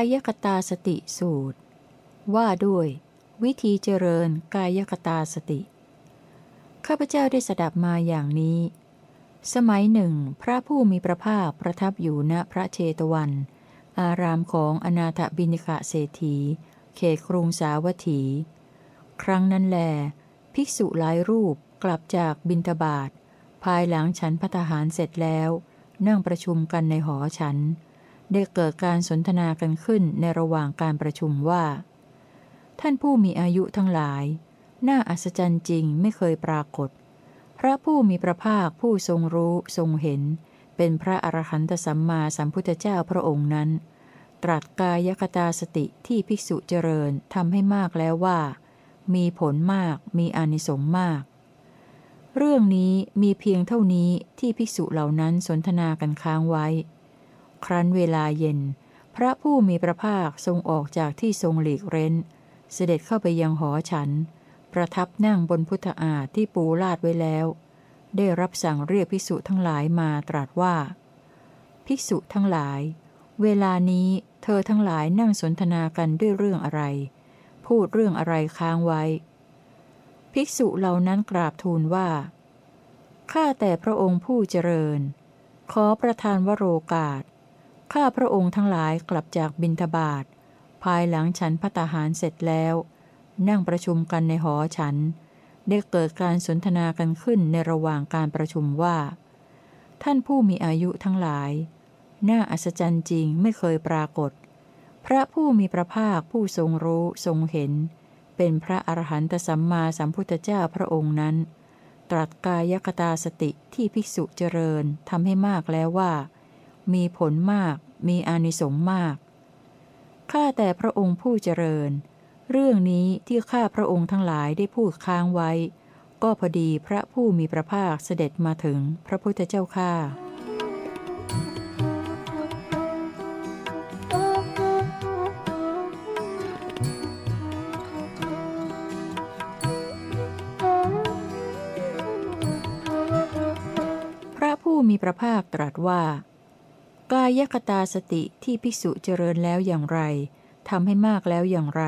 ายคตาสติสูตร ว่าด้วย วิธีเจริญกายคตาสติ ข้าพเจ้าได้สดับมาอย่างนี้ สมัยหนึ่ง พระผู้มีพระภาคประทับอยู่ณพระเชตวัน อารามของอนาถบินิกะเศรษฐี เขตกรุงสาวัตถี ครั้งนั้นแล ภิกษุหลายรูปกลับจากบินทบาทภายหลังฉันพัฒหารเสร็จแล้ว นั่งประชุมกันในหอฉัน ได้เกิดการสนทนากันขึ้นในระหว่างการประชุมว่า ท่านผู้มีอายุทั้งหลาย น่าอัศจรรย์จริงไม่เคยปรากฏ พระผู้มีพระภาคผู้ทรงรู้ทรงเห็น เป็นพระอรหันตสัมมาสัมพุทธเจ้าพระองค์นั้น ตรัสกายคตาสติที่ภิกษุเจริญทำให้มากแล้วว่า มีผลมากมีอานิสงส์มาก เรื่องนี้มีเพียงเท่านี้ที่ภิกษุเหล่านั้นสนทนากันค้างไว้ ครั้นเวลาเย็น พระผู้มีพระภาคทรงออกจากที่ทรงหลีกเร้น เสด็จเข้าไปยังหอฉัน ประทับนั่งบนพุทธอาที่ปูลาดไว้แล้ว ได้รับสั่งเรียกภิกษุทั้งหลายมาตรัสว่า ภิกษุทั้งหลาย เวลานี้เธอทั้งหลายนั่งสนทนากันด้วยเรื่องอะไร พูดเรื่องอะไรค้างไว้ ภิกษุเหล่านั้นกราบทูลว่า ข้าแต่พระองค์ผู้เจริญ ขอประทานวโรกาส ข้าพระองค์ทั้งหลายกลับจากบินทบาทภายหลังฉันพัตหารเสร็จแล้ว นั่งประชุมกันในหอฉัน ได้เกิดการสนทนากันขึ้นในระหว่างการประชุมว่า ท่านผู้มีอายุทั้งหลาย น่าอัศจรรย์จริงไม่เคยปรากฏ พระผู้มีพระภาคผู้ทรงรู้ทรงเห็น เป็นพระอรหันตสัมมาสัมพุทธเจ้าพระองค์นั้น ตรัสกายคตาสติที่ภิกษุเจริญทำให้มากแล้วว่า มีผลมาก มีอานิสงส์มาก ข้าแต่พระองค์ผู้เจริญ เรื่องนี้ที่ข้าพระองค์ทั้งหลายได้พูดค้างไว้ ก็พอดีพระผู้มีพระภาคเสด็จมาถึงพระพุทธเจ้าข้าพระผู้มีพระภาคตรัสว่า กายคตาสติที่ภิกษุเจริญแล้วอย่างไรทำให้มากแล้วอย่างไร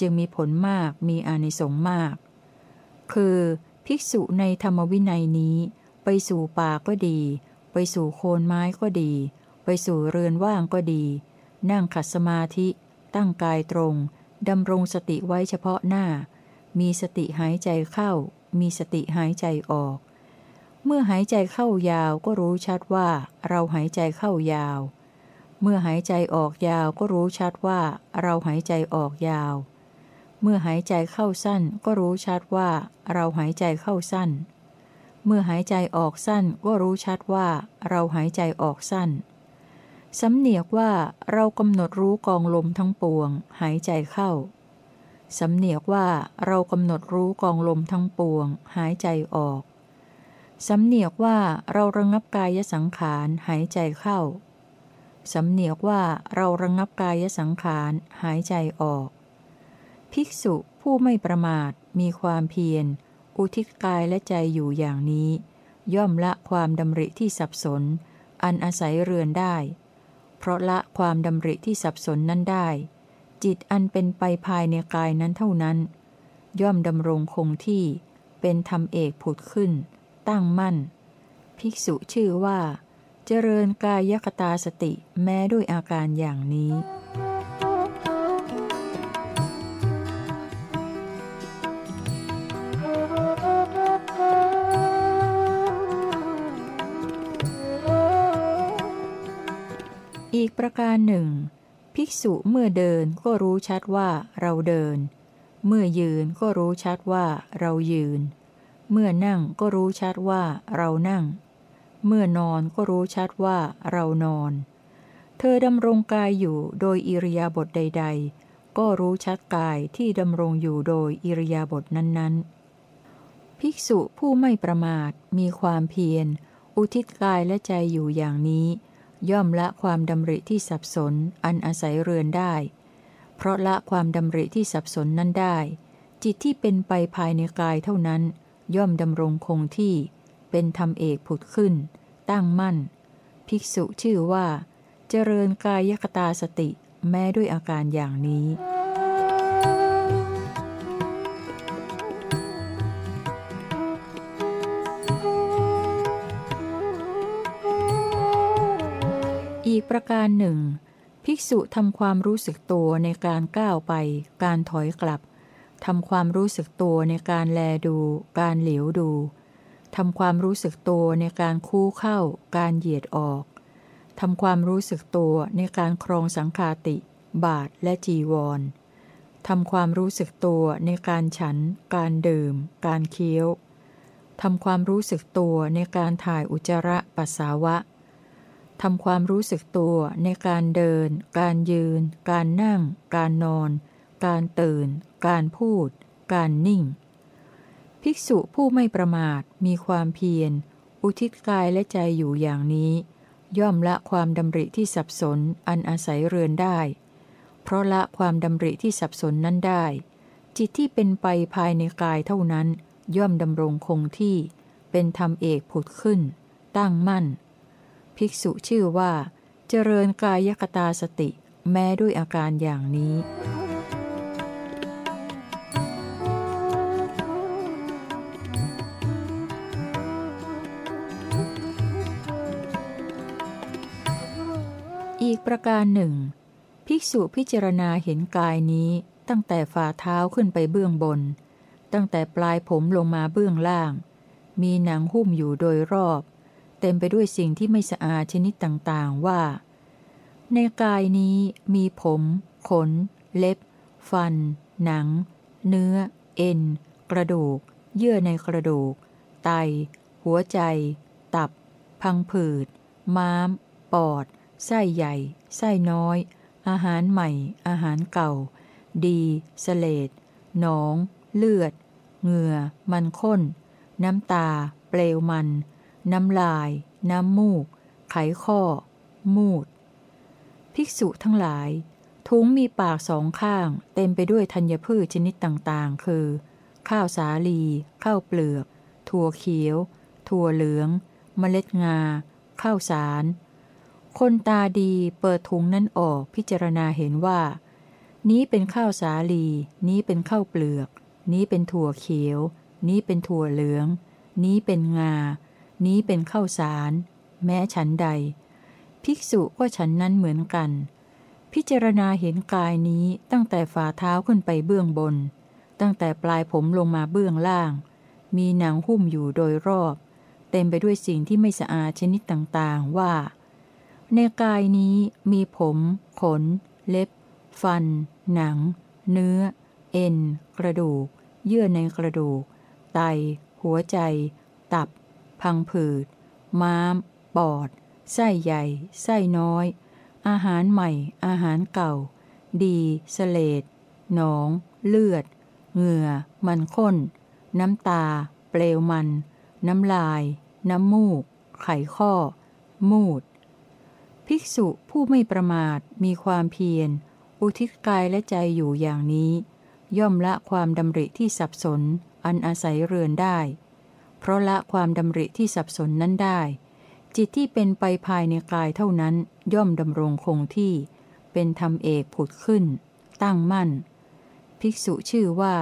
จึงมีผลมากมีอานิสงส์มาก คือ ภิกษุในธรรมวินัยนี้ ไปสู่ป่าก็ดี ไปสู่โคนไม้ก็ดี ไปสู่เรือนว่างก็ดี นั่งขัดสมาธิ ตั้งกายตรงดำรงสติไว้เฉพาะหน้า มีสติหายใจเข้า มีสติหายใจออก เมื่อหายใจเข้ายาวก็รู้ชัดว่า เราหายใจเข้ายาว เมื่อหายใจออกยาวก็รู้ชัดว่า เราหายใจออกยาว เมื่อหายใจเข้าสั้นก็รู้ชัดว่า เราหายใจเข้าสั้น เมื่อหายใจออกสั้นก็รู้ชัดว่า เราหายใจออกสั้นสำเนียกว่าเรากำหนดรู้กองลมทั้งปวง หายใจเข้า สำเนียกว่าเรากำหนดรู้กองลมทั้งปวง หายใจออก สำเนียกว่าเราระงับกายสังขารหายใจเข้า สำเนียกว่าเราระงับกายสังขารหายใจออก ภิกษุผู้ไม่ประมาทมีความเพียร อุทิศกายและใจอยู่อย่างนี้ ย่อมละความดำริที่สับสน อันอาศัยเรือนได้ เพราะละความดำริที่สับสนนั้นได้ จิตอันเป็นไปภายในกายนั้นเท่านั้น ย่อมดำรงคงที่เป็นธรรมเอกผุดขึ้น ตั้งมั่น ภิกษุชื่อว่า เจริญกายคตาสติแม้ด้วยอาการอย่างนี้ อีกประการหนึ่ง ภิกษุเมื่อเดินก็รู้ชัดว่าเราเดิน เมื่อยืนก็รู้ชัดว่าเรายืน เมื่อนั่งก็รู้ชัดว่าเรานั่ง เมื่อนอนก็รู้ชัดว่าเรานอน เธอดำรงกายอยู่โดยอิริยาบถใด ๆ ก็รู้ชัดกายที่ดำรงอยู่โดยอิริยาบถนั้นๆ ภิกษุผู้ไม่ประมาทมีความเพียร อุทิศกายและใจอยู่อย่างนี้ ย่อมละความดำริที่สับสนอันอาศัยเรือนได้ เพราะละความดำริที่สับสนนั้นได้ จิตที่เป็นไปภายในกายเท่านั้น ย่อมดำรงคงที่ เป็นธรรมเอกผุดขึ้น ตั้งมั่น ภิกษุชื่อว่า เจริญกายคตาสติ แม้ด้วยอาการอย่างนี้อีกประการหนึ่ง ภิกษุทำความรู้สึกตัวในการก้าวไป การถอยกลับ ทำความรู้สึกตัวในการแลดู การเหลียวดูทำความรู้สึกตัวในการคู่เข้า การเหยียดออกทำความรู้สึกตัวในการครองสังคาติ บาทและจีวรทำความรู้สึกตัวในการฉัน การดื่ม การเคี้ยวทำความรู้สึกตัวในการถ่ายอุจจาระปัสสาวะทำความรู้สึกตัวในการเดิน การยืน การนั่ง การนอน การตื่น การพูด การนิ่ง ภิกษุผู้ไม่ประมาทมีความเพียร อุทิศกายและใจอยู่อย่างนี้ ย่อมละความดำริที่สับสนอันอาศัยเรือนได้ เพราะละความดำริที่สับสนนั้นได้ จิตที่เป็นไปภายในกายเท่านั้น ย่อมดำรงคงที่ เป็นธรรมเอกผุดขึ้น ตั้งมั่น ภิกษุชื่อว่า เจริญกายกตาสติแม้ด้วยอาการอย่างนี้ ประการหนึ่ง ภิกษุพิจารณาเห็นกายนี้ตั้งแต่ฝ่าเท้าขึ้นไปเบื้องบน ตั้งแต่ปลายผมลงมาเบื้องล่าง มีหนังหุ้มอยู่โดยรอบ เต็มไปด้วยสิ่งที่ไม่สะอาดชนิดต่างๆว่า ในกายนี้มีผม ขน เล็บ ฟัน หนัง เนื้อ เอ็น กระดูก เยื่อในกระดูก ไต หัวใจ ตับ พังผืด ม้าม ปอด ไส้ใหญ่ ไส้น้อย อาหารใหม่ อาหารเก่า ดีสเลดหนอง เลือด เหงื่อ มันข้น น้ำตา เปลวมัน น้ำลาย น้ำมูก ไขข้อ มูด ภิกษุทั้งหลายทุงมีปากสองข้าง เต็มไปด้วยธัญพืชชนิดต่างๆ คือ ข้าวสาลี ข้าวเปลือก ถั่วเขียว ถั่วเหลือง เมล็ดงา ข้าวสาร คนตาดีเปิดถุงนั้นออกพิจารณาเห็นว่า นี้เป็นข้าวสาลี นี้เป็นข้าวเปลือก นี้เป็นถั่วเขียว นี้เป็นถั่วเหลือง นี้เป็นงา นี้เป็นข้าวสาร แม้ฉันใด ภิกษุก็ฉันนั้นเหมือนกัน พิจารณาเห็นกายนี้ตั้งแต่ฝ่าเท้าขึ้นไปเบื้องบน ตั้งแต่ปลายผมลงมาเบื้องล่าง มีหนังหุ้มอยู่โดยรอบ เต็มไปด้วยสิ่งที่ไม่สะอาดชนิดต่างๆว่า ในกายนี้มีผม ขน เล็บ ฟัน หนัง เนื้อ เอ็น กระดูก เยื่อในกระดูก ไต หัวใจ ตับ พังผืด ม้าม ปอด ไส้ใหญ่ ไส้น้อย อาหารใหม่ อาหารเก่า ดีสเลดหนอง เลือด เหงื่อ มันข้น น้ำตา เปลวมัน น้ำลาย น้ำมูก ไขข้อ มูด ภิกษุผู้ไม่ประมาทมีความเพียร อุทิศกายและใจอยู่อย่างนี้ ย่อมละความดำริที่สับสน อันอาศัยเรือนได้ เพราะละความดำริที่สับสนนั้นได้ จิตที่เป็นไปภายในกายเท่านั้น ย่อมดำรงคงที่ เป็นธรรมเอกผุดขึ้น ตั้งมั่น ภิกษุชื่อว่า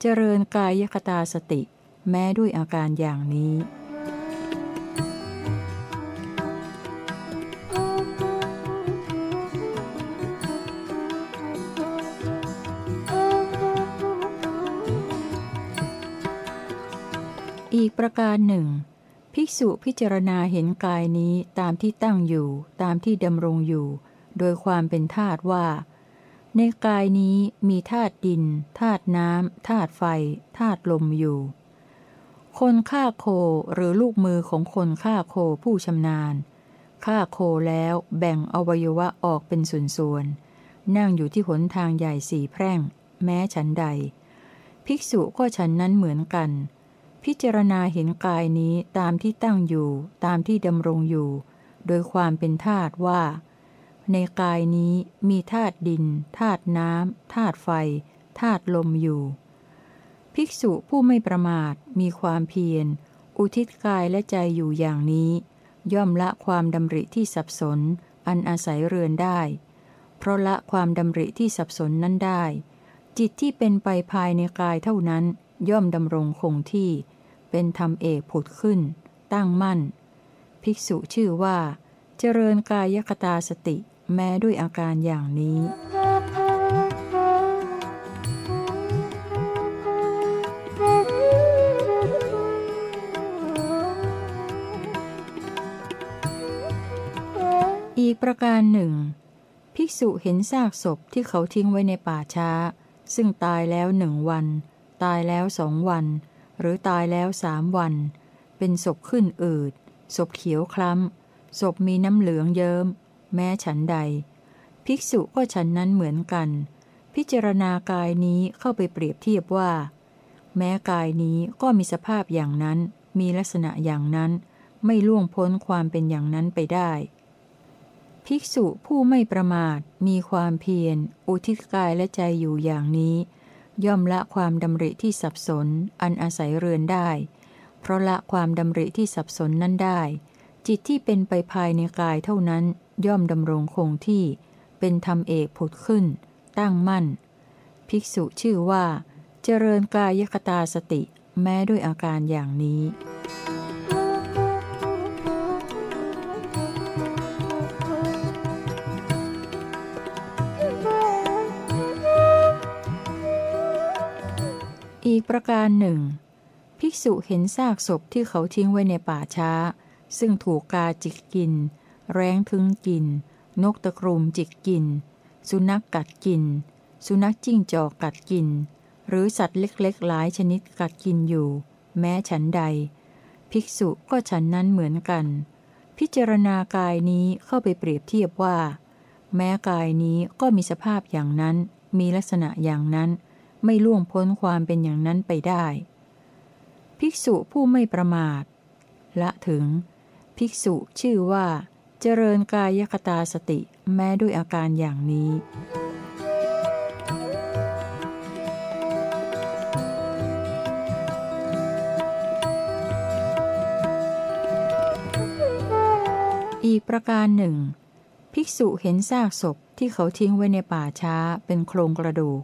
เจริญกายคตาสติ แม้ด้วยอาการอย่างนี้ อีกประการหนึ่ง ภิกษุพิจารณาเห็นกายนี้ตามที่ตั้งอยู่ ตามที่ดำรงอยู่ โดยความเป็นธาตุว่า ในกายนี้มีธาตุดินธาตุน้ำธาตุไฟธาตุลมอยู่ คนฆ่าโคหรือลูกมือของคนฆ่าโคผู้ชำนาญฆ่าโคแล้วแบ่งอวัยวะออกเป็นส่วนๆนั่งอยู่ที่หนทางใหญ่สี่แพร่ง แม้ฉันใด ภิกษุก็ฉันนั้นเหมือนกัน พิจารณาเห็นกายนี้ตามที่ตั้งอยู่ ตามที่ดำรงอยู่ โดยความเป็นธาตุว่า ในกายนี้มีธาตุดินธาตุน้ำธาตุไฟธาตุลมอยู่ ภิกษุผู้ไม่ประมาทมีความเพียร อุทิศกายและใจอยู่อย่างนี้ ย่อมละความดำริที่สับสน อันอาศัยเรือนได้ เพราะละความดำริที่สับสนนั้นได้ จิตที่เป็นไปภายในกายเท่านั้น ย่อมดำรงคงที่ เป็นธรรมเอกผุดขึ้น ตั้งมั่น ภิกษุชื่อว่า เจริญกายคตาสติแม้ด้วยอาการอย่างนี้อีกประการหนึ่ง ภิกษุเห็นซากศพที่เขาทิ้งไว้ในป่าช้า ซึ่งตายแล้วหนึ่งวัน ตายแล้วสองวัน หรือตายแล้วสามวัน เป็นศพขึ้นอืดศพเขียวคล้ำศพมีน้ำเหลืองเยิม้ม แม้ฉันใด ภิกษุก็ฉันนั้นเหมือนกัน พิจารณากายนี้เข้าไปเปรียบเทียบว่า แม้กายนี้ก็มีสภาพอย่างนั้น มีลักษณะอย่างนั้น ไม่ล่วงพ้นความเป็นอย่างนั้นไปได้ ภิกษุผู้ไม่ประมาท มีความเพียร อุทิศกายและใจอยู่อย่างนี้ ย่อมละความดำริที่สับสน อันอาศัยเรือนได้ เพราะละความดำริที่สับสนนั้นได้ จิตที่เป็นไปภายในกายเท่านั้น ย่อมดำรงคงที่ เป็นธรรมเอกผุดขึ้น ตั้งมั่น ภิกษุชื่อว่า เจริญกายคตาสติแม้ด้วยอาการอย่างนี้ อีกประการหนึ่ง ภิกษุเห็นซากศพที่เขาทิ้งไว้ในป่าช้า ซึ่งถูกกาจิกกิน แร้งทึงกิน นกตะกรุมจิกกิน สุนัขกกัดกิน สุนัขจิ้งจอกกัดกิน หรือสัตว์เล็กๆ หลายชนิดกัดกินอยู่ แม้ฉันใด ภิกษุก็ฉันนั้นเหมือนกัน พิจารณากายนี้เข้าไปเปรียบเทียบว่า แม้กายนี้ก็มีสภาพอย่างนั้น มีลักษณะอย่างนั้น ไม่ล่วงพ้นความเป็นอย่างนั้นไปได้ ภิกษุผู้ไม่ประมาท ละถึง ภิกษุชื่อว่า เจริญกายคตาสติแม้ด้วยอาการอย่างนี้อีกประการหนึ่ง ภิกษุเห็นซากศพที่เขาทิ้งไว้ในป่าช้าเป็นโครงกระดูก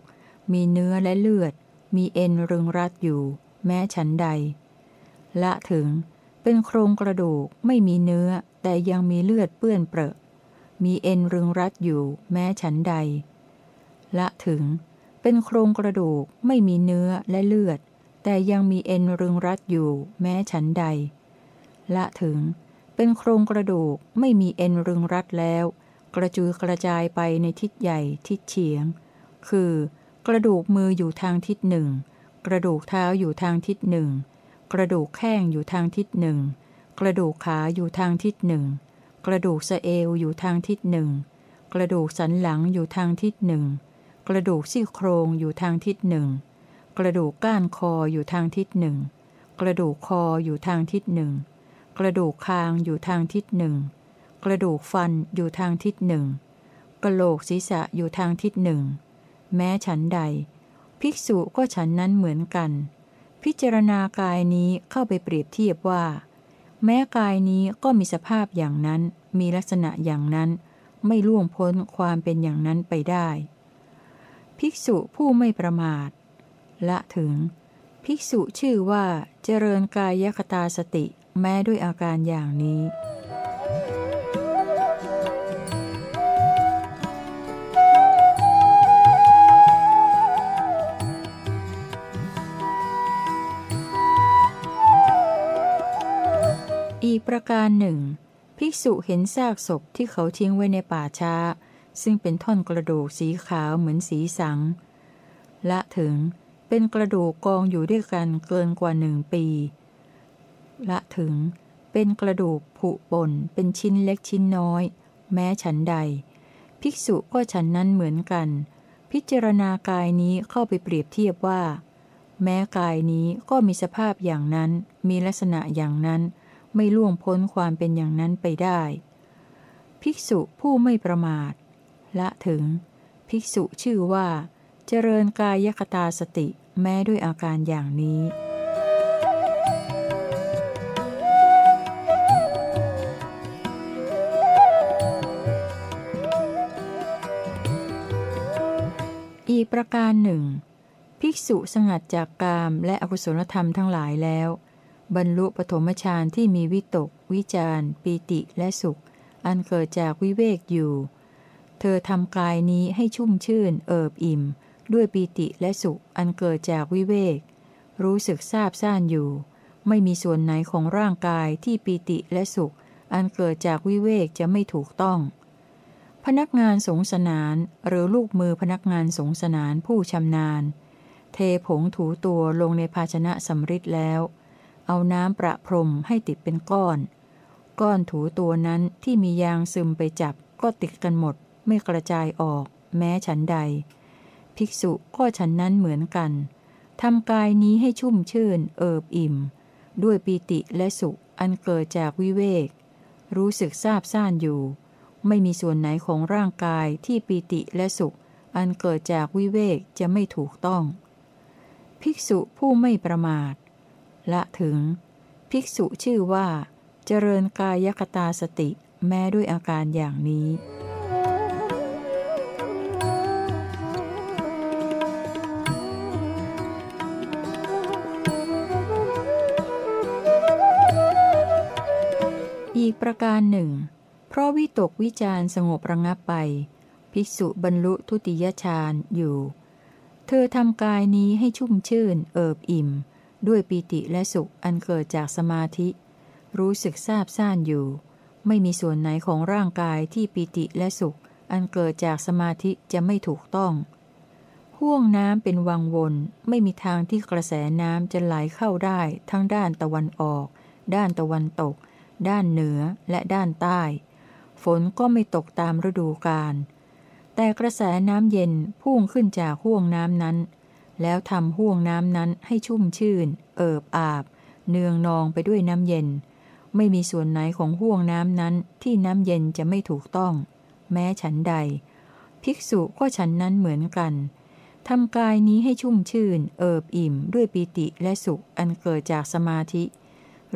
มีเนื้อและเลือด มีเอ็นรึงรัดอยู่ แม้ฉันใด ละถึงเป็นโครงกระดูกไม่มีเนื้อแต่ยังมีเลือดเปื้อนเปรอะ มีเอ็นรึงรัดอยู่ แม้ฉันใด ละถึงเป็นโครงกระดูกไม่มีเนื้อและเลือด แต่ยังมีเอ็นรึงรัดอยู่ แม้ฉันใด ละถึงเป็นโครงกระดูกไม่มีเอ็นรึงรัดแล้ว กระจุยกระจายไปในทิศใหญ่ทิศเฉียง คือ กระดูกมืออยู่ทางทิศหนึ่ง กระดูกเท้าอยู่ทางทิศหนึ่ง กระดูกแข้งอยู่ทางทิศหนึ่ง กระดูกขาอยู่ทางทิศหนึ่ง กระดูกสะเอวอยู่ทางทิศหนึ่ง กระดูกสันหลังอยู่ทางทิศหนึ่ง กระดูกซี่โครงอยู่ทางทิศหนึ่ง กระดูกก้านคออยู่ทางทิศหนึ่ง กระดูกคออยู่ทางทิศหนึ่ง กระดูกคางอยู่ทางทิศหนึ่ง กระดูกฟันอยู่ทางทิศหนึ่งกระโหลกศีรษะอยู่ทางทิศหนึ่ง แม้ฉันใด ภิกษุก็ฉันนั้นเหมือนกัน พิจารณากายนี้เข้าไปเปรียบเทียบว่า แม้กายนี้ก็มีสภาพอย่างนั้น มีลักษณะอย่างนั้น ไม่ล่วงพ้นความเป็นอย่างนั้นไปได้ ภิกษุผู้ไม่ประมาท ละถึง ภิกษุชื่อว่าเจริญกายคตาสติแม้ด้วยอาการอย่างนี้ ประการหนึ่ง ภิกษุเห็นซากศพที่เขาทิ้งไว้ในป่าช้า ซึ่งเป็นท่อนกระดูกสีขาวเหมือนสีสัง ละถึงเป็นกระดูกกองอยู่ด้วยกันเกินกว่าหนึ่งปี ละถึงเป็นกระดูกผุป่นเป็นชิ้นเล็กชิ้นน้อย แม้ฉันใด ภิกษุก็ฉันนั้นเหมือนกัน พิจารณากายนี้เข้าไปเปรียบเทียบว่า แม้กายนี้ก็มีสภาพอย่างนั้น มีลักษณะอย่างนั้น ไม่ล่วงพ้นความเป็นอย่างนั้นไปได้ ภิกษุผู้ไม่ประมาท ละถึง ภิกษุชื่อว่า เจริญกายคตาสติแม้ด้วยอาการอย่างนี้อประการหนึ่งภิกษุสงัดจากกามและอกุศลธรรมทั้งหลายแล้ว บรรลุปฐมฌานที่มีวิตก วิจารปีติและสุข อันเกิดจากวิเวกอยู่ เธอทำกายนี้ให้ชุ่มชื่น เอิบอิ่ม ด้วยปีติและสุข อันเกิดจากวิเวก รู้สึกซาบซ่านอยู่ ไม่มีส่วนไหนของร่างกายที่ปีติและสุข อันเกิดจากวิเวกจะไม่ถูกต้อง พนักงานสงสนานหรือลูกมือพนักงานสงสนานผู้ชำนาญ เทผงถูตัวลงในภาชนะสำริดแล้ว เอาน้ำประพรมให้ติดเป็นก้อน ก้อนถูตัวนั้นที่มียางซึมไปจับก็ติดกันหมด ไม่กระจายออก แม้ฉันใด ภิกษุก็ฉันนั้นเหมือนกันทำกายนี้ให้ชุ่มชื่น เอิบอิ่ม ด้วยปีติและสุขอันเกิดจากวิเวก รู้สึกซาบซ่านอยู่ ไม่มีส่วนไหนของร่างกายที่ปีติและสุข อันเกิดจากวิเวกจะไม่ถูกต้อง ภิกษุผู้ไม่ประมาท ละถึง ภิกษุชื่อว่า เจริญกายคตาสติแม้ด้วยอาการอย่างนี้อีกประการหนึ่ง เพราะวิตกวิจารสงบระงับไป ภิกษุบรรลุทุติยฌานอยู่ เธอทำกายนี้ให้ชุ่มชื่นเอิบอิ่ม ด้วยปีติและสุขอันเกิดจากสมาธิ รู้สึกซาบซ่านอยู่ ไม่มีส่วนไหนของร่างกายที่ปีติและสุข อันเกิดจากสมาธิจะไม่ถูกต้องห่วงน้ำเป็นวังวนไม่มีทางที่กระแสน้ำจะไหลเข้าได้ทั้งด้านตะวันออก ด้านตะวันตก ด้านเหนือและด้านใต้ ฝนก็ไม่ตกตามฤดูกาลแต่กระแสน้ำเย็นพุ่งขึ้นจากห่วงน้ำนั้น แล้วทำห่วงน้ำนั้นให้ชุ่มชื่น เอิบอาบ เนืองนองไปด้วยน้ำเย็น ไม่มีส่วนไหนของห่วงน้ำนั้นที่น้ำเย็นจะไม่ถูกต้อง แม้ฉันใด ภิกษุก็ฉันนั้นเหมือนกันทำกายนี้ให้ชุ่มชื่น เอิบอิ่ม ด้วยปีติและสุขอันเกิดจากสมาธิ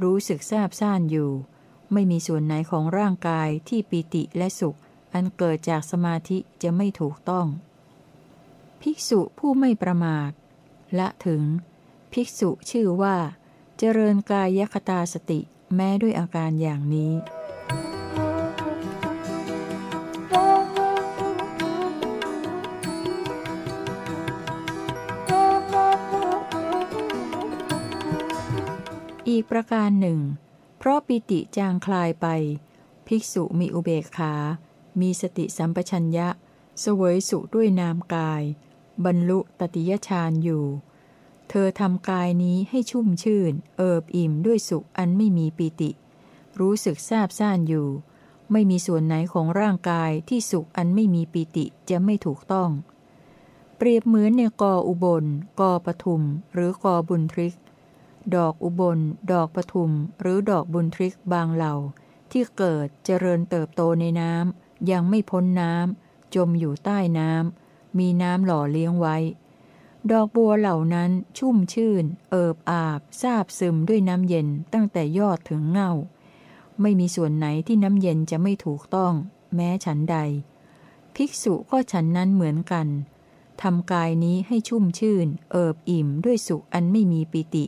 รู้สึกซาบซ่านอยู่ ไม่มีส่วนไหนของร่างกายที่ปีติและสุข อันเกิดจากสมาธิจะไม่ถูกต้อง ภิกษุผู้ไม่ประมาทละถึง ภิกษุชื่อว่า เจริญกายคตาสติแม้ด้วยอาการอย่างนี้ อีกประการหนึ่ง เพราะปิติจางคลายไป ภิกษุมีอุเบกขา มีสติสัมปชัญญะ เสวยสุด้วยนามกาย บรรลุตติยฌานอยู่ เธอทำกายนี้ให้ชุ่มชื่น เอิบอิ่มด้วยสุขอันไม่มีปิติ รู้สึกซาบซ่านอยู่ ไม่มีส่วนไหนของร่างกายที่สุขอันไม่มีปิติจะไม่ถูกต้อง เปรียบเหมือนในกออุบล กอปทุม หรือกอบุญทริก ดอกอุบล ดอกปทุม หรือดอกบุญทริกบางเหล่า ที่เกิดเจริญเติบโตในน้ำยังไม่พ้นน้ำจมอยู่ใต้น้ำ มีน้ำหล่อเลี้ยงไว้ ดอกบัวเหล่านั้นชุ่มชื่น เอิบอาบซาบซึมด้วยน้ำเย็นตั้งแต่ยอดถึงเง่าไม่มีส่วนไหนที่น้ำเย็นจะไม่ถูกต้อง แม้ฉันใด ภิกษุก็ฉันนั้นเหมือนกันทำกายนี้ให้ชุ่มชื่น เอิบอิ่มด้วยสุขอันไม่มีปิติ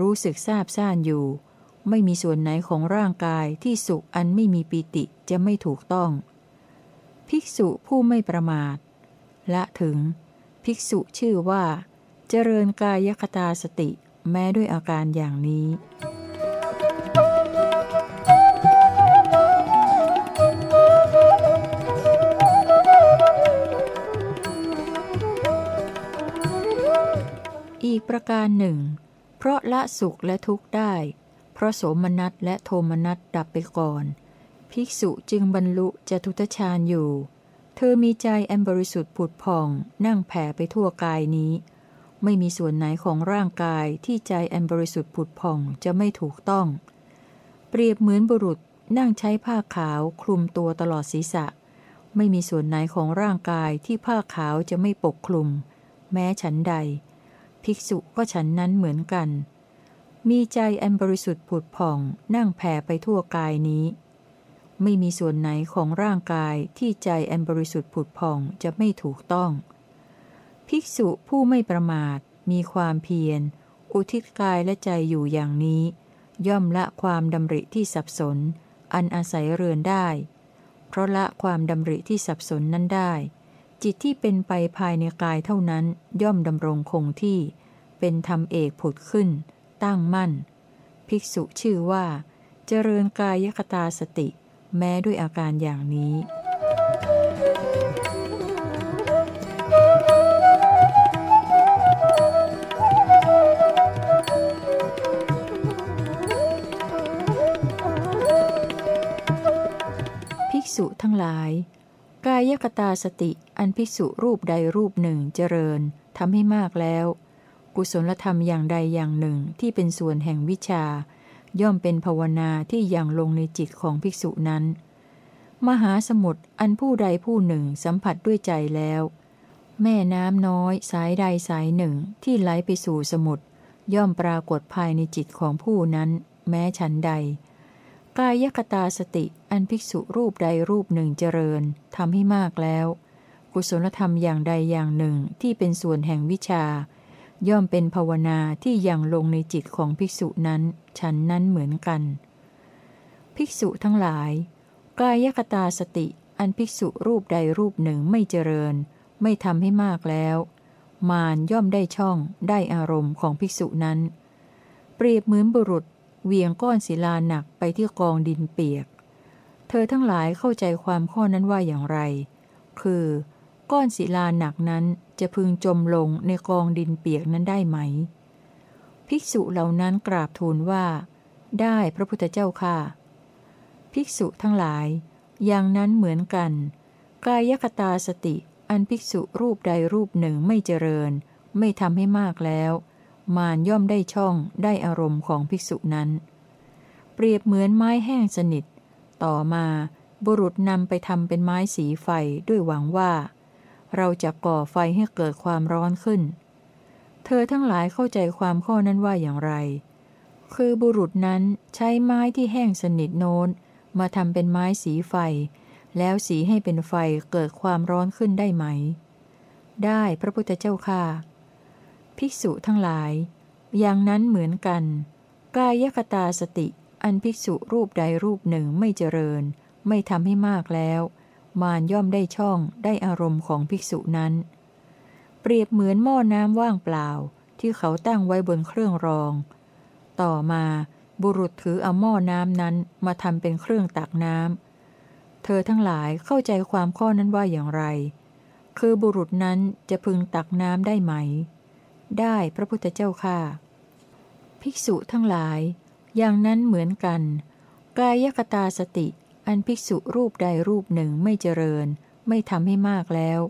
รู้สึกซาบซ่านอยู่ ไม่มีส่วนไหนของร่างกายที่สุขอันไม่มีปิติจะไม่ถูกต้อง ภิกษุผู้ไม่ประมาท ละถึง ภิกษุชื่อว่า เจริญกายคตาสติแม้ด้วยอาการอย่างนี้ อีกประการหนึ่ง เพราะละสุขและทุกข์ได้ เพราะโสมนัสและโทมนัสดับไปก่อน ภิกษุจึงบรรลุจตุตฌานอยู่ เธอมีใจอันบริสุทธิ์ผุดผ่องนั่งแผ่ไปทั่วกายนี้ ไม่มีส่วนไหนของร่างกายที่ใจอันบริสุทธิ์ผุดผ่องจะไม่ถูกต้อง เปรียบเหมือนบุรุษนั่งใช้ผ้าขาวคลุมตัวตลอดศีรษะ ไม่มีส่วนไหนของร่างกายที่ผ้าขาวจะไม่ปกคลุม แม้ฉันใด ภิกษุก็ฉันนั้นเหมือนกัน มีใจอันบริสุทธิ์ผุดผ่องนั่งแผ่ไปทั่วกายนี้ ไม่มีส่วนไหนของร่างกายที่ใจอันบริสุทธิ์ผุดผ่องจะไม่ถูกต้อง ภิกษุผู้ไม่ประมาท มีความเพียร อุทิศกายและใจอยู่อย่างนี้ ย่อมละความดำริที่สับสน อันอาศัยเรือนได้ เพราะละความดำริที่สับสนนั้นได้ จิตที่เป็นไปภายในกายเท่านั้นย่อมดำรงคงที่ เป็นธรรมเอกผุดขึ้น ตั้งมั่น ภิกษุชื่อว่า เจริญกายคตาสติ แม้ด้วยอาการอย่างนี้ ภิกษุทั้งหลาย กายกตาสติอันภิกษุรูปใดรูปหนึ่งเจริญทำให้มากแล้ว กุศลธรรมอย่างใดอย่างหนึ่งที่เป็นส่วนแห่งวิชา ย่อมเป็นภาวนาที่ยังลงในจิตของภิกษุนั้น มหาสมุทรอันผู้ใดผู้หนึ่งสัมผัสด้วยใจแล้ว แม่น้ำน้อยสายใดสายหนึ่งที่ไหลไปสู่สมุทรย่อมปรากฏภายในจิตของผู้นั้น แม้ฉันใด กายคตาสติอันภิกษุรูปใดรูปหนึ่งเจริญทำให้มากแล้ว กุศลธรรมอย่างใดอย่างหนึ่งที่เป็นส่วนแห่งวิชา ย่อมเป็นภาวนาที่ยังลงในจิตของภิกษุนั้น ฉันนั้นเหมือนกัน ภิกษุทั้งหลาย กายคตาสติอันภิกษุรูปใดรูปหนึ่งไม่เจริญ ไม่ทำให้มากแล้ว มารย่อมได้ช่องได้อารมณ์ของภิกษุนั้น เปรียบเหมือนบุรุษเวียงก้อนศิลาหนักไปที่กองดินเปียก เธอทั้งหลายเข้าใจความข้อนั้นว่าอย่างไร คือ ก้อนศิลาหนักนั้นจะพึงจมลงในกองดินเปียกนั้นได้ไหม ภิกษุเหล่านั้นกราบทูลว่า ได้พระพุทธเจ้าค่ะ ภิกษุทั้งหลาย อย่างนั้นเหมือนกัน กายคตาสติ อันภิกษุรูปใดรูปหนึ่งไม่เจริญ ไม่ทำให้มากแล้ว มารย่อมได้ช่องได้อารมณ์ของภิกษุนั้น เปรียบเหมือนไม้แห้งสนิท ต่อมาบุรุษนำไปทำเป็นไม้สีไฟด้วยหวังว่า เราจะก่อไฟให้เกิดความร้อนขึ้น เธอทั้งหลายเข้าใจความข้อนั้นว่าอย่างไร คือบุรุษนั้นใช้ไม้ที่แห้งสนิทโน้น มาทำเป็นไม้สีไฟ แล้วสีให้เป็นไฟเกิดความร้อนขึ้นได้ไหม ได้พระพุทธเจ้าค่ะ ภิกษุทั้งหลาย อย่างนั้นเหมือนกัน กายคตาสติ อันภิกษุรูปใดรูปหนึ่งไม่เจริญ ไม่ทำให้มากแล้ว มารย่อมได้ช่องได้อารมณ์ของภิกษุนั้น เปรียบเหมือนหม้อน้ำว่างเปล่า ที่เขาตั้งไว้บนเครื่องรอง ต่อมาบุรุษถือเอาหม้อน้ำนั้นมาทำเป็นเครื่องตักน้ำ เธอทั้งหลายเข้าใจความข้อนั้นว่าอย่างไร คือบุรุษนั้นจะพึงตักน้ำได้ไหม ได้พระพุทธเจ้าค่ะ ภิกษุทั้งหลาย อย่างนั้นเหมือนกัน กายคตาสติ อันภิกษุรูปใดรูปหนึ่งไม่เจริญ ไม่ทำให้มากแล้ว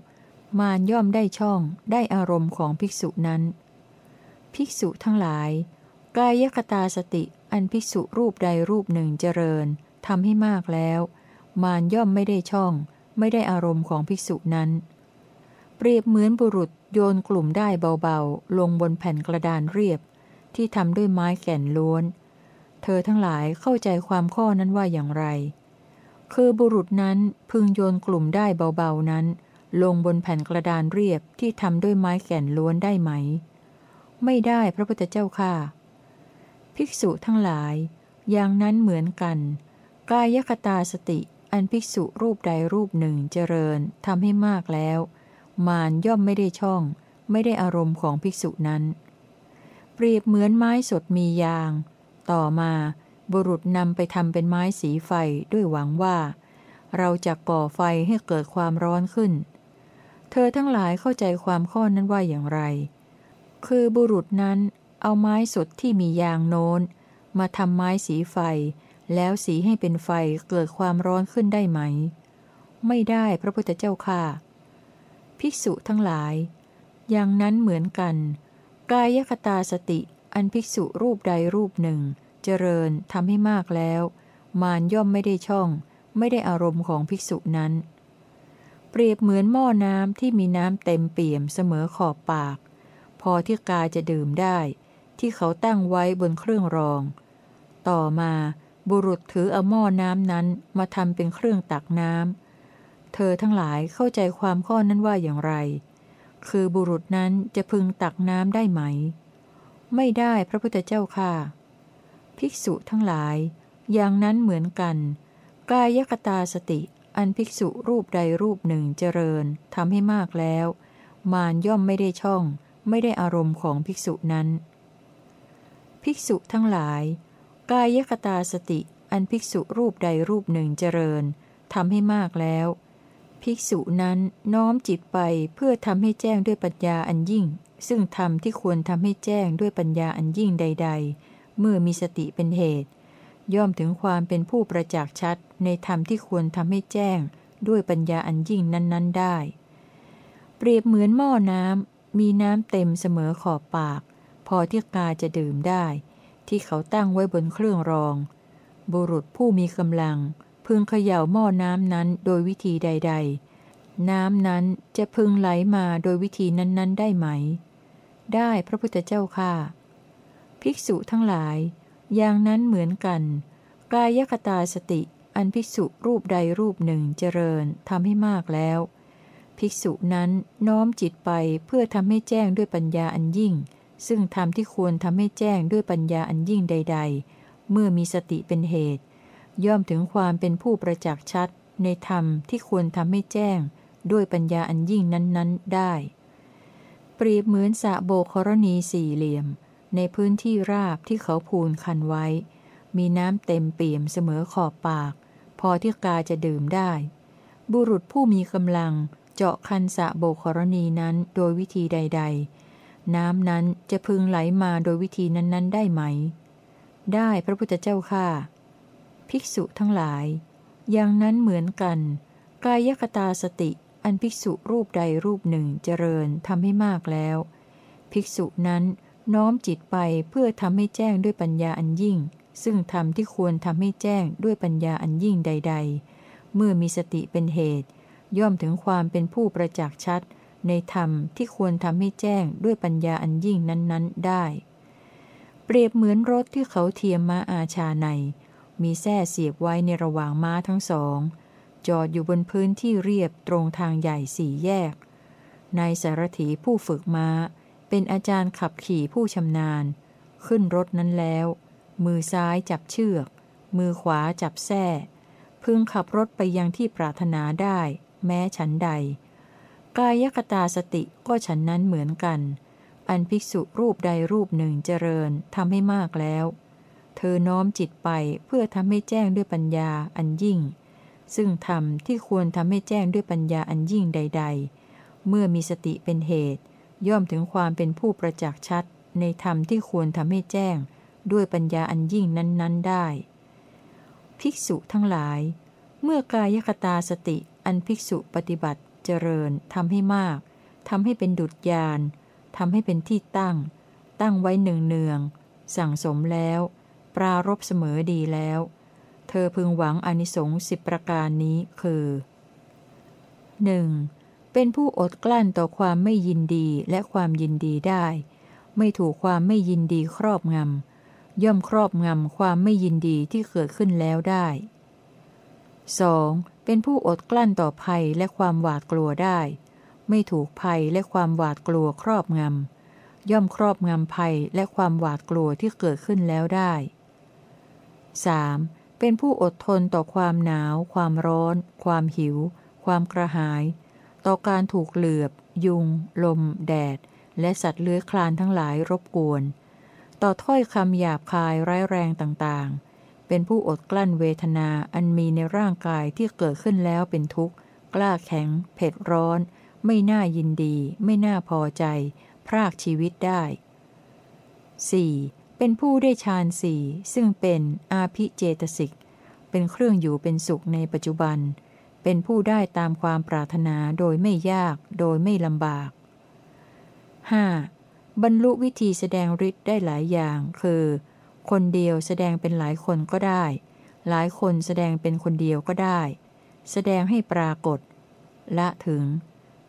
มารย่อมได้ช่องได้อารมณ์ของภิกษุนั้น ภิกษุทั้งหลาย กายคตาสติอันภิกษุรูปใดรูปหนึ่งเจริญทำให้มากแล้ว มารย่อมไม่ได้ช่อง ไม่ได้อารมณ์ของภิกษุนั้น เปรียบเหมือนบุรุษโยนกลุ่มได้เบาๆ ลงบนแผ่นกระดานเรียบ ที่ทำด้วยไม้แก่นล้วน เธอทั้งหลายเข้าใจความข้อนั้นว่าอย่างไร คือบุรุษนั้นพึงโยนกลุ่มได้เบาๆนั้น ลงบนแผ่นกระดานเรียบที่ทำด้วยไม้แก่นล้วนได้ไหม ไม่ได้พระพุทธเจ้าค่ะ ภิกษุทั้งหลาย อย่างนั้นเหมือนกัน กายคตาสติ อันภิกษุรูปใดรูปหนึ่งเจริญทำให้มากแล้ว มารย่อมไม่ได้ช่อง ไม่ได้อารมณ์ของภิกษุนั้น เปรียบเหมือนไม้สดมียาง ต่อมาบุรุษนำไปทำเป็นไม้สีไฟด้วยหวังว่า เราจะก่อไฟให้เกิดความร้อนขึ้น เธอทั้งหลายเข้าใจความข้อนั้นว่าอย่างไร คือบุรุษนั้นเอาไม้สดที่มียางโน้น มาทำไม้สีไฟ แล้วสีให้เป็นไฟเกิดความร้อนขึ้นได้ไหม ไม่ได้พระพุทธเจ้าค่ะ ภิกษุทั้งหลาย อย่างนั้นเหมือนกัน กายคตาสติอันภิกษุรูปใดรูปหนึ่ง เจริญทำให้มากแล้ว มารย่อมไม่ได้ช่อง ไม่ได้อารมณ์ของภิกษุนั้น เปรียบเหมือนหม้อน้ำที่มีน้ำเต็มเปี่ยมเสมอขอบปาก พอที่กายจะดื่มได้ ที่เขาตั้งไว้บนเครื่องรอง ต่อมาบุรุษถือเอาหม้อน้ำนั้นมาทำเป็นเครื่องตักน้ำเธอทั้งหลายเข้าใจความข้อนั้นว่าอย่างไร คือบุรุษนั้นจะพึงตักน้ำได้ไหม ไม่ได้พระพุทธเจ้าค่ะ ภิกษุทั้งหลาย อย่างนั้นเหมือนกัน กายกตาสติ อันภิกษุรูปใดรูปหนึ่งเจริญทำให้มากแล้ว มารย่อมไม่ได้ช่อง ไม่ได้อารมณ์ของภิกษุนั้น ภิกษุทั้งหลาย กายกตาสติ อันภิกษุรูปใดรูปหนึ่งเจริญทำให้มากแล้ว ภิกษุนั้นน้อมจิตไปเพื่อทำให้แจ้งด้วยปัญญาอันยิ่ง ซึ่งธรรมที่ควรทำให้แจ้งด้วยปัญญาอันยิ่งใด ๆ เมื่อมีสติเป็นเหตุ ย่อมถึงความเป็นผู้ประจักษ์ชัดในธรรมที่ควรทำให้แจ้งด้วยปัญญาอันยิ่งนั้นๆได้ เปรียบเหมือนหม้อน้ำมีน้ำเต็มเสมอขอบปาก พอที่กาจะดื่มได้ ที่เขาตั้งไว้บนเครื่องรอง บุรุษผู้มีกำลัง พึงเขย่าหม้อน้ำนั้นโดยวิธีใด ๆ น้ำนั้นจะพึงไหลมาโดยวิธีนั้น ๆ ได้ไหม ได้พระพุทธเจ้าค่ะ ภิกษุทั้งหลาย อย่างนั้นเหมือนกัน กายคตาสติ อันภิกษุรูปใดรูปหนึ่งเจริญทำให้มากแล้ว ภิกษุนั้นน้อมจิตไปเพื่อทำให้แจ้งด้วยปัญญาอันยิ่ง ซึ่งธรรมที่ควรทำให้แจ้งด้วยปัญญาอันยิ่งใด ๆ เมื่อมีสติเป็นเหตุ ย่อมถึงความเป็นผู้ประจักษ์ชัด ในธรรมที่ควรทำให้แจ้ง ด้วยปัญญาอันยิ่งนั้น ๆ ได้ เปรียบเหมือนสะโบกรณีสี่เหลี่ยม ในพื้นที่ราบที่เขาพูนคันไว้ มีน้ำเต็มเปี่ยมเสมอขอบปาก พอที่กาจะดื่มได้ บุรุษผู้มีกำลังเจาะคันสะโบกรณีนั้นโดยวิธีใด ๆ น้ำนั้นจะพึงไหลมาโดยวิธีนั้น ๆ ได้ไหม ได้พระพุทธเจ้าค่ะ ภิกษุทั้งหลาย อย่างนั้นเหมือนกัน กายคตาสติอันภิกษุรูปใดรูปหนึ่งเจริญทำให้มากแล้ว ภิกษุนั้น น้อมจิตไปเพื่อทำให้แจ้งด้วยปัญญาอันยิ่ง ซึ่งธรรมที่ควรทำให้แจ้งด้วยปัญญาอันยิ่งใด ๆ เมื่อมีสติเป็นเหตุ ย่อมถึงความเป็นผู้ประจักษ์ชัด ในธรรมที่ควรทำให้แจ้งด้วยปัญญาอันยิ่งนั้นๆ ได้ เปรียบเหมือนรถที่เขาเทียมม้าอาชาใน มีแส้เสียบไว้ในระหว่างม้าทั้งสอง จอดอยู่บนพื้นที่เรียบตรงทางใหญ่สี่แยกนายสารถีผู้ฝึกม้า เป็นอาจารย์ขับขี่ผู้ชำนาญ ขึ้นรถนั้นแล้ว มือซ้ายจับเชือก มือขวาจับแส้พึงขับรถไปยังที่ปรารถนาได้ แม้ฉันใด กายคตาสติก็ฉันนั้นเหมือนกัน อันภิกษุรูปใดรูปหนึ่งเจริญทำให้มากแล้ว เธอน้อมจิตไปเพื่อทำให้แจ้งด้วยปัญญาอันยิ่ง ซึ่งธรรมที่ควรทำให้แจ้งด้วยปัญญาอันยิ่งใด ๆ เมื่อมีสติเป็นเหตุ ย่อมถึงความเป็นผู้ประจักษ์ชัด ในธรรมที่ควรทำให้แจ้ง ด้วยปัญญาอันยิ่งนั้น ๆ ได้ ภิกษุทั้งหลาย เมื่อกายคตาสติอันภิกษุปฏิบัติเจริญทำให้มากทำให้เป็นดุจยานทำให้เป็นที่ตั้ง ตั้งไว้เนือง สั่งสมแล้ว ปรารบเสมอดีแล้ว เธอพึงหวังอนิสงส์สิบประการนี้คือ 1. เป็นผู้อดกลั้นต่อความไม่ยินดีและความยินดีได้ ไม่ถูกความไม่ยินดีครอบงำ ย่อมครอบงำความไม่ยินดีที่เกิดขึ้นแล้วได้ 2. เป็นผู้อดกลั้นต่อภัยและความหวาดกลัวได้ ไม่ถูกภัยและความหวาดกลัวครอบงำ ย่อมครอบงำภัยและความหวาดกลัวที่เกิดขึ้นแล้วได้ 3. เป็นผู้อดทนต่อความหนาว ความร้อน ความหิว ความกระหาย ต่อการถูกเหลือบ ยุง ลม แดด และสัตว์เลื้อยคลานทั้งหลายรบกวน ต่อถ้อยคำหยาบคายร้ายแรงต่างๆ เป็นผู้อดกลั้นเวทนาอันมีในร่างกายที่เกิดขึ้นแล้วเป็นทุกข์ กล้าแข็ง เผ็ดร้อน ไม่น่ายินดี ไม่น่าพอใจ พรากชีวิตได้ 4. เป็นผู้ได้ฌานสี่ซึ่งเป็นอาภิเจตสิก เป็นเครื่องอยู่เป็นสุขในปัจจุบันเเป็นผู้ได้ตามความปรารถนาโดยไม่ยาก โดยไม่ลำบาก 5. บรรลุวิธีแสดงฤทธิ์ได้หลายอย่าง คือ คนเดียวแสดงเป็นหลายคนก็ได้ หลายคนแสดงเป็นคนเดียวก็ได้ แสดงให้ปรากฏ ละถึง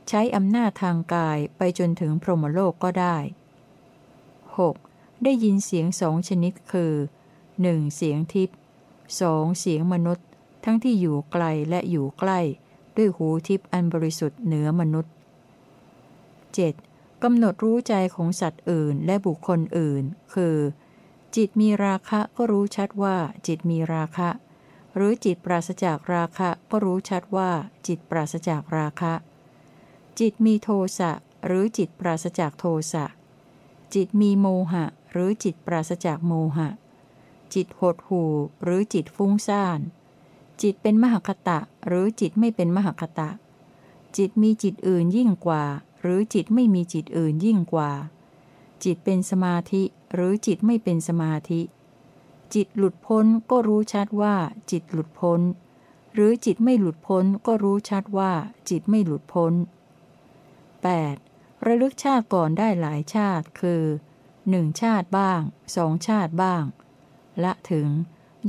ใช้อำนาจทางกายไปจนถึงพรหมโลกก็ได้ 6. ได้ยินเสียงสองชนิดคือ 1. เสียงทิพย์สองเสียงมนุษย์ ทั้งที่อยู่ไกลและอยู่ใกล้ ด้วยหูทิพย์อันบริสุทธิ์เหนือมนุษย์ 7. กำหนดรู้ใจของสัตว์อื่นและบุคคลอื่น คือ จิตมีราคะก็รู้ชัดว่าจิตมีราคะ หรือจิตปราศจากราคะก็รู้ชัดว่าจิตปราศจากราคะ จิตมีโทสะหรือจิตปราศจากโทสะ จิตมีโมหะ หรือจิตปราศจากโมหะ จิตหดหู่หรือจิตฟุ้งซ่าน จิตเป็นมหคตะหรือจิตไม่เป็นมหคตะ จิตมีจิตอื่นยิ่งกว่า หรือจิตไม่มีจิตอื่นยิ่งกว่า จิตเป็นสมาธิหรือจิตไม่เป็นสมาธิ จิตหลุดพ้นก็รู้ชัดว่า จิตหลุดพ้น หรือจิตไม่หลุดพ้นก็รู้ชัดว่า จิตไม่หลุดพ้น 8. ระลึกชาติก่อนได้หลายชาติคือหนึ่งชาติบ้างสองชาติบ้าง ละถึง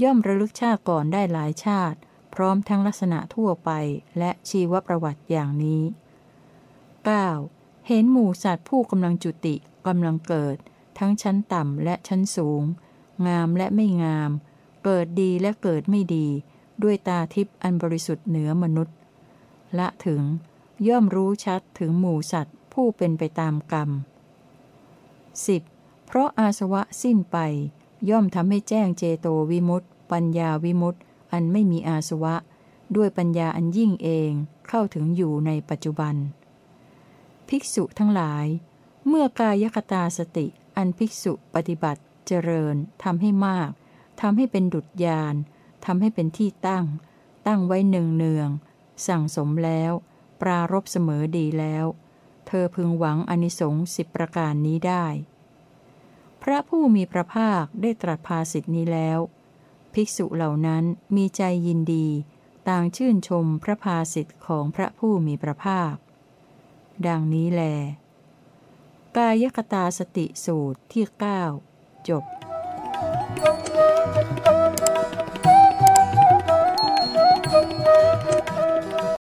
ย่อมระลึกชาติก่อนได้หลายชาติ พร้อมทั้งลักษณะทั่วไปและชีวประวัติอย่างนี้ 9. เห็นหมู่สัตว์ผู้กำลังจุติกำลังเกิด ทั้งชั้นต่ำและชั้นสูง งามและไม่งาม เกิดดีและเกิดไม่ดี ด้วยตาทิพย์อันบริสุทธิ์เหนือมนุษย์ ละถึง ย่อมรู้ชัดถึงหมู่สัตว์ผู้เป็นไปตามกรรม 10. เพราะอาสวะสิ้นไป ย่อมทำให้แจ้งเจโตวิมุตต์ปัญญาวิมุตต์อันไม่มีอาสวะ ด้วยปัญญาอันยิ่งเองเข้าถึงอยู่ในปัจจุบัน ภิกษุทั้งหลาย เมื่อกายคตาสติ อันภิกษุปฏิบัติเจริญทำให้มากทำให้เป็นดุจยานทำให้เป็นที่ตั้ง ตั้งไว้เนืองเนือง สั่งสมแล้ว ปรารบเสมอดีแล้ว เธอพึงหวังอนิสงส์สิบประการนี้ได้ พระผู้มีพระภาคได้ตรัสภาสิทธินี้แล้ว ภิกษุเหล่านั้นมีใจยินดี ต่างชื่นชมพระภาสิทธิ์ของพระผู้มีพระภาค ดังนี้แล กายคตาสติสูตรที่ 9 จบ Thank you.